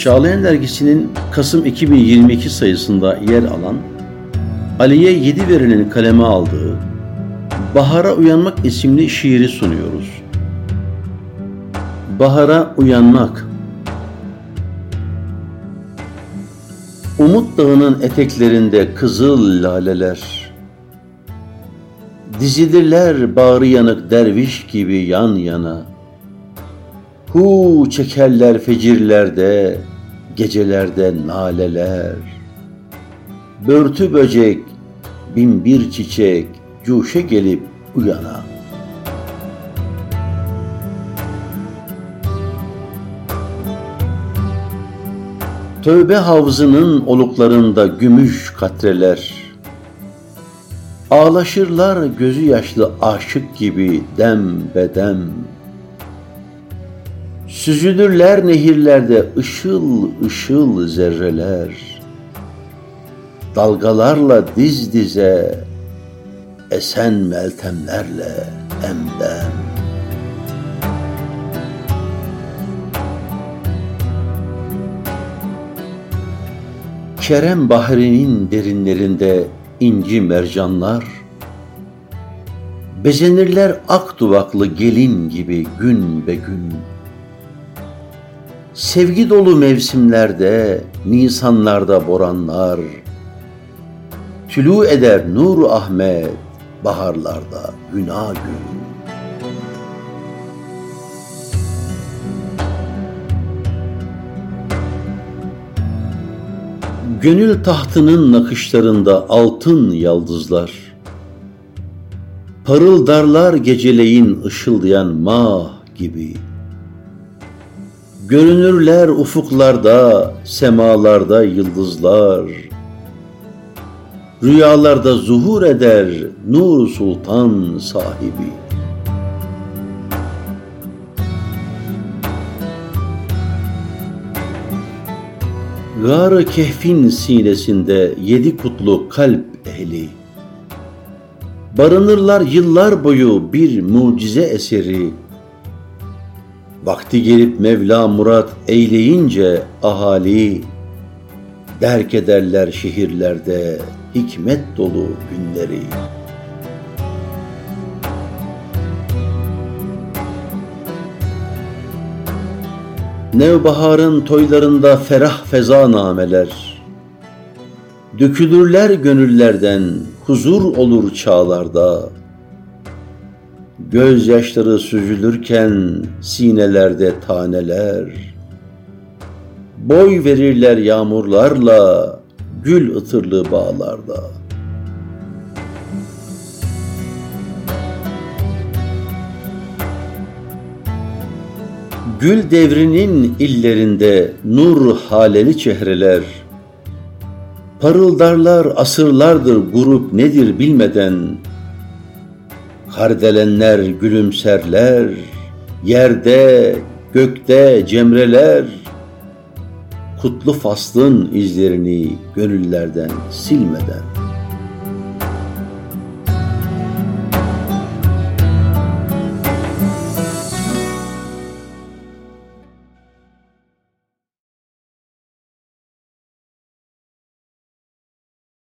Çağlayan Dergisi'nin Kasım 2022 sayısında yer alan Ali'ye 7 verilen kaleme aldığı Bahara Uyanmak isimli şiiri sunuyoruz. Bahara Uyanmak. Umut Dağı'nın eteklerinde kızıl laleler. Dizilirler bağrı yanık derviş gibi yan yana. Hu çekerler fecirlerde, gecelerde naleler. Börtü böcek, bin bir çiçek, cuşe gelip uyana. Tövbe havzının oluklarında gümüş katreler, Ağlaşırlar gözü yaşlı aşık gibi dem bedem. Süzülürler nehirlerde ışıl ışıl zerreler. Dalgalarla diz dize, esen meltemlerle emden. Kerem bahrinin derinlerinde inci mercanlar, Bezenirler ak duvaklı gelin gibi gün be gün. Sevgi dolu mevsimlerde, nisanlarda boranlar, Tülü eder nuru Ahmet, baharlarda günah gün. Gönül tahtının nakışlarında altın yaldızlar, Parıldarlar geceleyin ışıldayan mah gibi. Görünürler ufuklarda, semalarda yıldızlar. Rüyalarda zuhur eder Nur Sultan sahibi. Gar-ı Kehf'in sinesinde yedi kutlu kalp ehli. Barınırlar yıllar boyu bir mucize eseri. Vakti gelip Mevla murat eyleyince ahali, Derk ederler şehirlerde hikmet dolu günleri. Nevbaharın toylarında ferah feza nameler, Dökülürler gönüllerden, huzur olur çağlarda. Gözyaşları süzülürken sinelerde taneler, Boy verirler yağmurlarla gül ıtırlı bağlarda. Gül devrinin illerinde nur haleli çehreler, Parıldarlar asırlardır grup nedir bilmeden, Kardelenler gülümserler, yerde, gökte cemreler, Kutlu faslın izlerini gönüllerden silmeden.